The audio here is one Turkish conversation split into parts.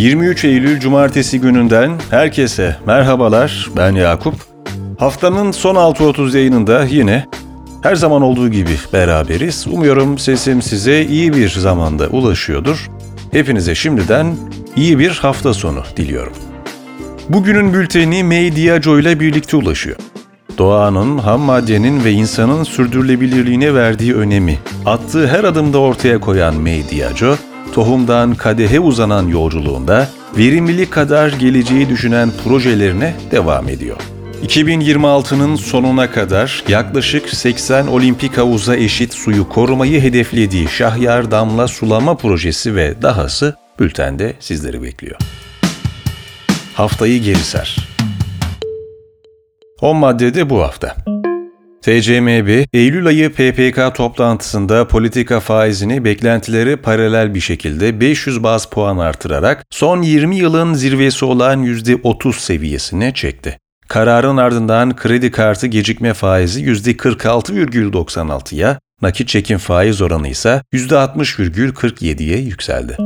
23 Eylül Cumartesi gününden herkese merhabalar. Ben Yakup. Haftanın son 6.30 yayınında yine her zaman olduğu gibi beraberiz. Umuyorum sesim size iyi bir zamanda ulaşıyordur. Hepinize şimdiden iyi bir hafta sonu diliyorum. Bugünün bülteni May Diaco ile birlikte ulaşıyor. Doğanın, ham maddenin ve insanın sürdürülebilirliğine verdiği önemi, attığı her adımda ortaya koyan May Diaco, tohumdan kadehe uzanan yolculuğunda verimlilik kadar geleceği düşünen projelerine devam ediyor. 2026'nın sonuna kadar yaklaşık 80 olimpik havuza eşit suyu korumayı hedeflediği Şahyar Damla Sulama Projesi ve dahası bültende sizleri bekliyor. Haftayı geri sar. 10 maddede bu hafta. TCMB, Eylül ayı PPK toplantısında politika faizini beklentileri paralel bir şekilde 500 baz puan artırarak son 20 yılın zirvesi olan %30 seviyesine çekti. Kararın ardından kredi kartı gecikme faizi %46,96'ya, nakit çekim faiz oranı ise %60,47'ye yükseldi.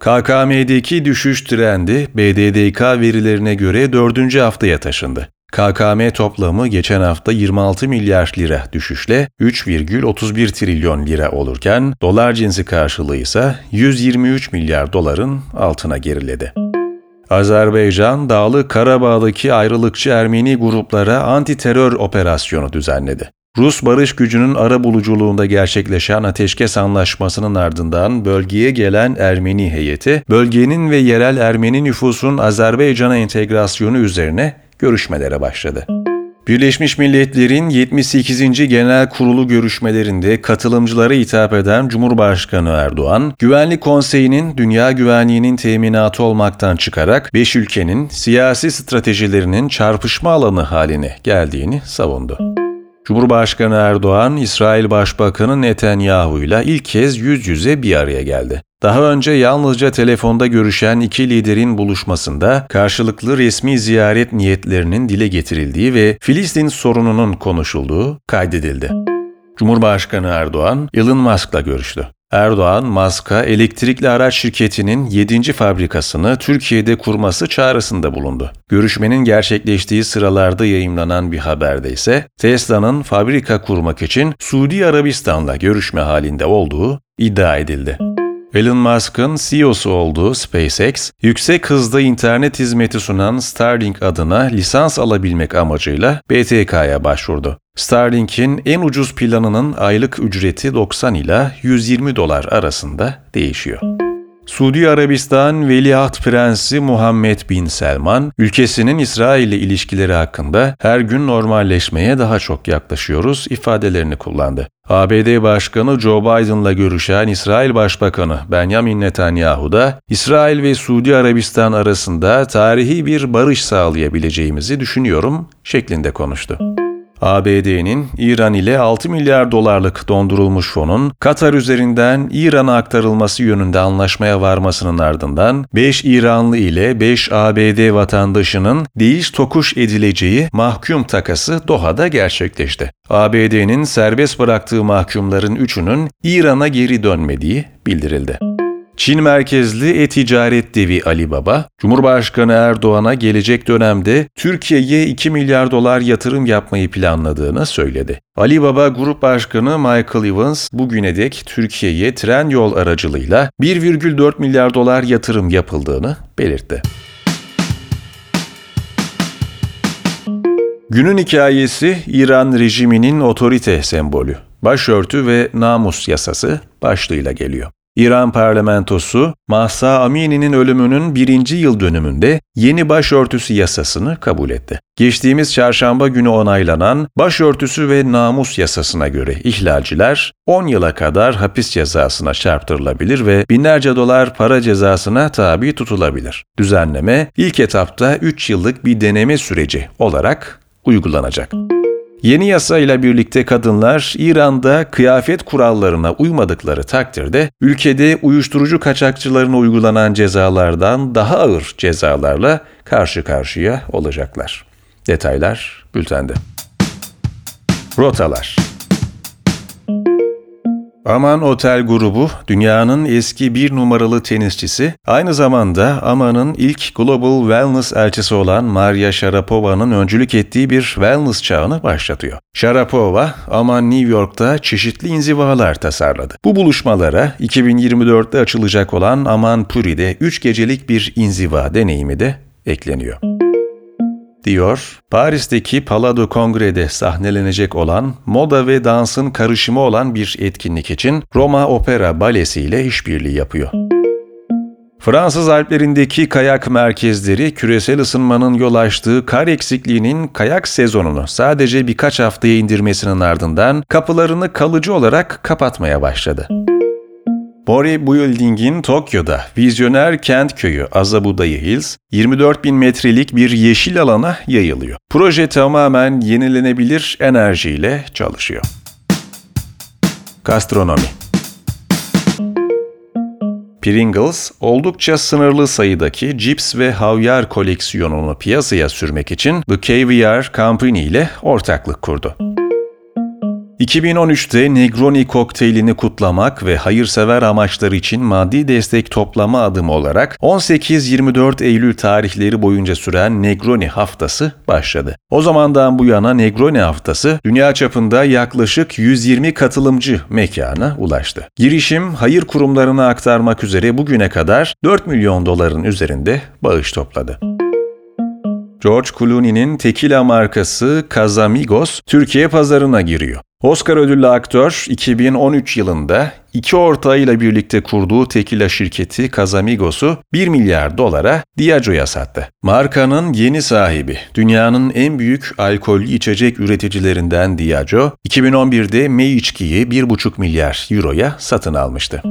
KKM'deki düşüş trendi BDDK verilerine göre dördüncü haftaya taşındı. KKM toplamı geçen hafta 26 milyar lira düşüşle 3,31 trilyon lira olurken dolar cinsi karşılığı ise 123 milyar doların altına geriledi. Azerbaycan, Dağlı Karabağ'daki ayrılıkçı Ermeni gruplara anti-terör operasyonu düzenledi. Rus barış gücünün ara buluculuğunda gerçekleşen ateşkes anlaşmasının ardından bölgeye gelen Ermeni heyeti, bölgenin ve yerel Ermeni nüfusun Azerbaycan'a entegrasyonu üzerine görüşmelere başladı. Birleşmiş Milletler'in 78. Genel Kurulu görüşmelerinde katılımcılara hitap eden Cumhurbaşkanı Erdoğan, Güvenlik Konseyi'nin dünya güvenliğinin teminatı olmaktan çıkarak 5 ülkenin siyasi stratejilerinin çarpışma alanı haline geldiğini savundu. Cumhurbaşkanı Erdoğan, İsrail Başbakanı Netanyahu ile ilk kez yüz yüze bir araya geldi. Daha önce yalnızca telefonda görüşen iki liderin buluşmasında karşılıklı resmi ziyaret niyetlerinin dile getirildiği ve Filistin sorununun konuşulduğu kaydedildi. Cumhurbaşkanı Erdoğan, Elon Musk'la görüştü. Erdoğan, Musk'a elektrikli araç şirketinin 7. fabrikasını Türkiye'de kurması çağrısında bulundu. Görüşmenin gerçekleştiği sıralarda yayımlanan bir haberde ise Tesla'nın fabrika kurmak için Suudi Arabistan'la görüşme halinde olduğu iddia edildi. Elon Musk'ın CEO'su olduğu SpaceX, yüksek hızda internet hizmeti sunan Starlink adına lisans alabilmek amacıyla BTK'ya başvurdu. Starlink'in en ucuz planının aylık ücreti 90 ila 120 dolar arasında değişiyor. Suudi Arabistan Veliaht Prensi Muhammed Bin Selman, ülkesinin İsrail ile ilişkileri hakkında her gün normalleşmeye daha çok yaklaşıyoruz ifadelerini kullandı. ABD Başkanı Joe Biden'la görüşen İsrail Başbakanı Benjamin Netanyahu da İsrail ve Suudi Arabistan arasında tarihi bir barış sağlayabileceğimizi düşünüyorum şeklinde konuştu. ABD'nin İran ile 6 milyar dolarlık dondurulmuş fonun Katar üzerinden İran'a aktarılması yönünde anlaşmaya varmasının ardından 5 İranlı ile 5 ABD vatandaşının değiş tokuş edileceği mahkum takası Doha'da gerçekleşti. ABD'nin serbest bıraktığı mahkumların üçünün İran'a geri dönmediği bildirildi. Çin merkezli e-ticaret devi Alibaba, Cumhurbaşkanı Erdoğan'a gelecek dönemde Türkiye'ye 2 milyar dolar yatırım yapmayı planladığını söyledi. Alibaba Grup Başkanı Michael Evans bugüne dek Türkiye'ye tren yol aracılığıyla 1,4 milyar dolar yatırım yapıldığını belirtti. Günün hikayesi İran rejiminin otorite sembolü. Başörtü ve namus yasası başlığıyla geliyor. İran parlamentosu Mahsa Amini'nin ölümünün birinci yıl dönümünde yeni başörtüsü yasasını kabul etti. Geçtiğimiz çarşamba günü onaylanan başörtüsü ve namus yasasına göre ihlalciler 10 yıla kadar hapis cezasına çarptırılabilir ve binlerce dolar para cezasına tabi tutulabilir. Düzenleme ilk etapta 3 yıllık bir deneme süreci olarak uygulanacak. Yeni yasa ile birlikte kadınlar İran'da kıyafet kurallarına uymadıkları takdirde ülkede uyuşturucu kaçakçılarına uygulanan cezalardan daha ağır cezalarla karşı karşıya olacaklar. Detaylar bültende. Rotalar Aman Otel grubu dünyanın eski bir numaralı tenisçisi, aynı zamanda Aman'ın ilk Global Wellness elçisi olan Maria Sharapova'nın öncülük ettiği bir wellness çağını başlatıyor. Sharapova, Aman New York'ta çeşitli inzivalar tasarladı. Bu buluşmalara 2024'te açılacak olan Aman Puri'de 3 gecelik bir inziva deneyimi de ekleniyor diyor, Paris'teki Palado Kongre'de sahnelenecek olan moda ve dansın karışımı olan bir etkinlik için Roma Opera Balesi ile işbirliği yapıyor. Fransız Alplerindeki kayak merkezleri küresel ısınmanın yol açtığı kar eksikliğinin kayak sezonunu sadece birkaç haftaya indirmesinin ardından kapılarını kalıcı olarak kapatmaya başladı. Mori Building'in Tokyo'da vizyoner kent köyü Azabudai Hills, 24 bin metrelik bir yeşil alana yayılıyor. Proje tamamen yenilenebilir enerjiyle çalışıyor. Gastronomi Pringles, oldukça sınırlı sayıdaki cips ve havyar koleksiyonunu piyasaya sürmek için The Caviar Company ile ortaklık kurdu. 2013'te Negroni kokteylini kutlamak ve hayırsever amaçlar için maddi destek toplama adımı olarak 18-24 Eylül tarihleri boyunca süren Negroni haftası başladı. O zamandan bu yana Negroni haftası dünya çapında yaklaşık 120 katılımcı mekana ulaştı. Girişim hayır kurumlarına aktarmak üzere bugüne kadar 4 milyon doların üzerinde bağış topladı. George Clooney'nin tekila markası Casamigos Türkiye pazarına giriyor. Oscar ödüllü aktör 2013 yılında iki ortağıyla birlikte kurduğu tekila şirketi Casamigos'u 1 milyar dolara Diageo'ya sattı. Markanın yeni sahibi, dünyanın en büyük alkollü içecek üreticilerinden Diageo, 2011'de May içkiyi 1,5 milyar euroya satın almıştı.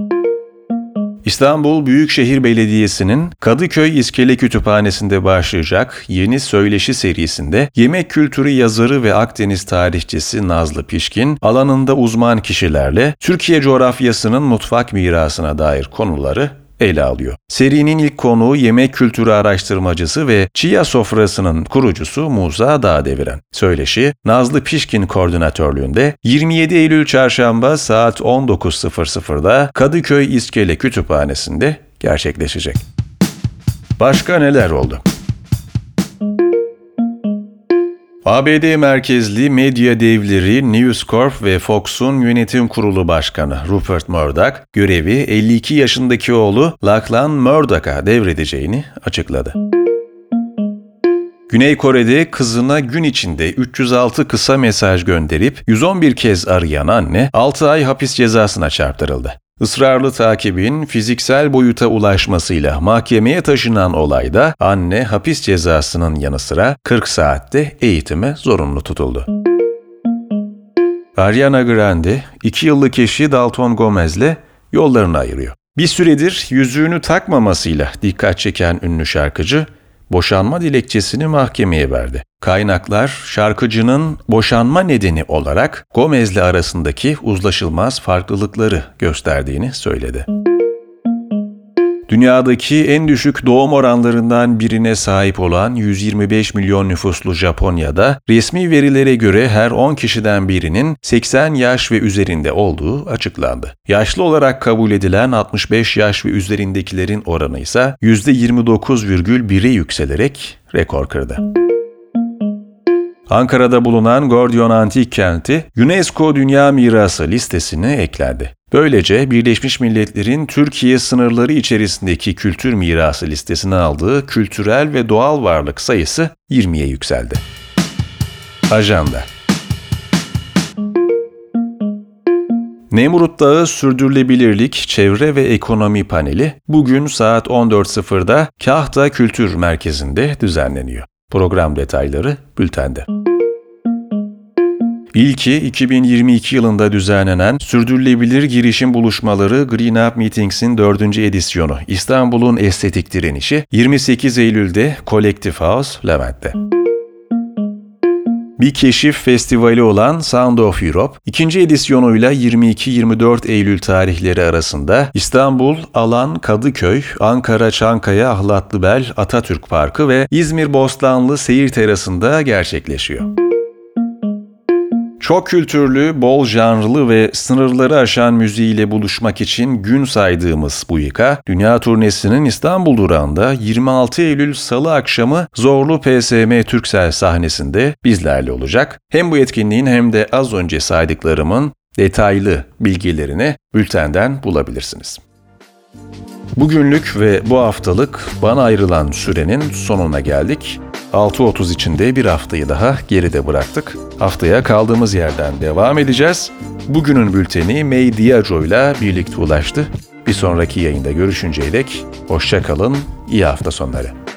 İstanbul Büyükşehir Belediyesi'nin Kadıköy İskele Kütüphanesi'nde başlayacak yeni söyleşi serisinde yemek kültürü yazarı ve Akdeniz tarihçisi Nazlı Pişkin alanında uzman kişilerle Türkiye coğrafyasının mutfak mirasına dair konuları ele alıyor. Serinin ilk konuğu yemek kültürü araştırmacısı ve Chia sofrasının kurucusu Musa Dağdeviren. Söyleşi Nazlı Pişkin koordinatörlüğünde 27 Eylül Çarşamba saat 19.00'da Kadıköy İskele Kütüphanesi'nde gerçekleşecek. Başka neler oldu? ABD merkezli medya devleri News Corp ve Fox'un yönetim kurulu başkanı Rupert Murdoch görevi 52 yaşındaki oğlu Lachlan Murdoch'a devredeceğini açıkladı. Güney Kore'de kızına gün içinde 306 kısa mesaj gönderip 111 kez arayan anne 6 ay hapis cezasına çarptırıldı. Israrlı takibin fiziksel boyuta ulaşmasıyla mahkemeye taşınan olayda anne hapis cezasının yanı sıra 40 saatte eğitime zorunlu tutuldu. Ariana Grande, 2 yıllık eşi Dalton Gomez'le yollarını ayırıyor. Bir süredir yüzüğünü takmamasıyla dikkat çeken ünlü şarkıcı, boşanma dilekçesini mahkemeye verdi. Kaynaklar şarkıcının boşanma nedeni olarak Gomez'le arasındaki uzlaşılmaz farklılıkları gösterdiğini söyledi. Dünyadaki en düşük doğum oranlarından birine sahip olan 125 milyon nüfuslu Japonya'da resmi verilere göre her 10 kişiden birinin 80 yaş ve üzerinde olduğu açıklandı. Yaşlı olarak kabul edilen 65 yaş ve üzerindekilerin oranı ise %29,1'e yükselerek rekor kırdı. Ankara'da bulunan Gordion Antik Kenti, UNESCO Dünya Mirası listesine eklendi. Böylece Birleşmiş Milletler'in Türkiye sınırları içerisindeki kültür mirası listesine aldığı kültürel ve doğal varlık sayısı 20'ye yükseldi. Ajanda Nemrut Dağı Sürdürülebilirlik, Çevre ve Ekonomi Paneli bugün saat 14.00'da Kahta Kültür Merkezi'nde düzenleniyor. Program detayları bültende. İlki 2022 yılında düzenlenen Sürdürülebilir Girişim Buluşmaları Green Up Meetings'in dördüncü edisyonu İstanbul'un Estetik Direnişi 28 Eylül'de Collective House Levent'te. Bir keşif festivali olan Sound of Europe, ikinci edisyonuyla 22-24 Eylül tarihleri arasında İstanbul, Alan, Kadıköy, Ankara, Çankaya, Ahlatlıbel, Atatürk Parkı ve İzmir Bostanlı Seyir Terası'nda gerçekleşiyor. Çok kültürlü, bol janrlı ve sınırları aşan müziğiyle buluşmak için gün saydığımız bu yıka, dünya turnesinin İstanbul durağında 26 Eylül Salı akşamı Zorlu PSM Türksel sahnesinde bizlerle olacak. Hem bu etkinliğin hem de az önce saydıklarımın detaylı bilgilerini bültenden bulabilirsiniz. Bugünlük ve bu haftalık bana ayrılan sürenin sonuna geldik. 6.30 içinde bir haftayı daha geride bıraktık. Haftaya kaldığımız yerden devam edeceğiz. Bugünün bülteni May Diaco ile birlikte ulaştı. Bir sonraki yayında görüşünceye dek hoşça kalın, iyi hafta sonları.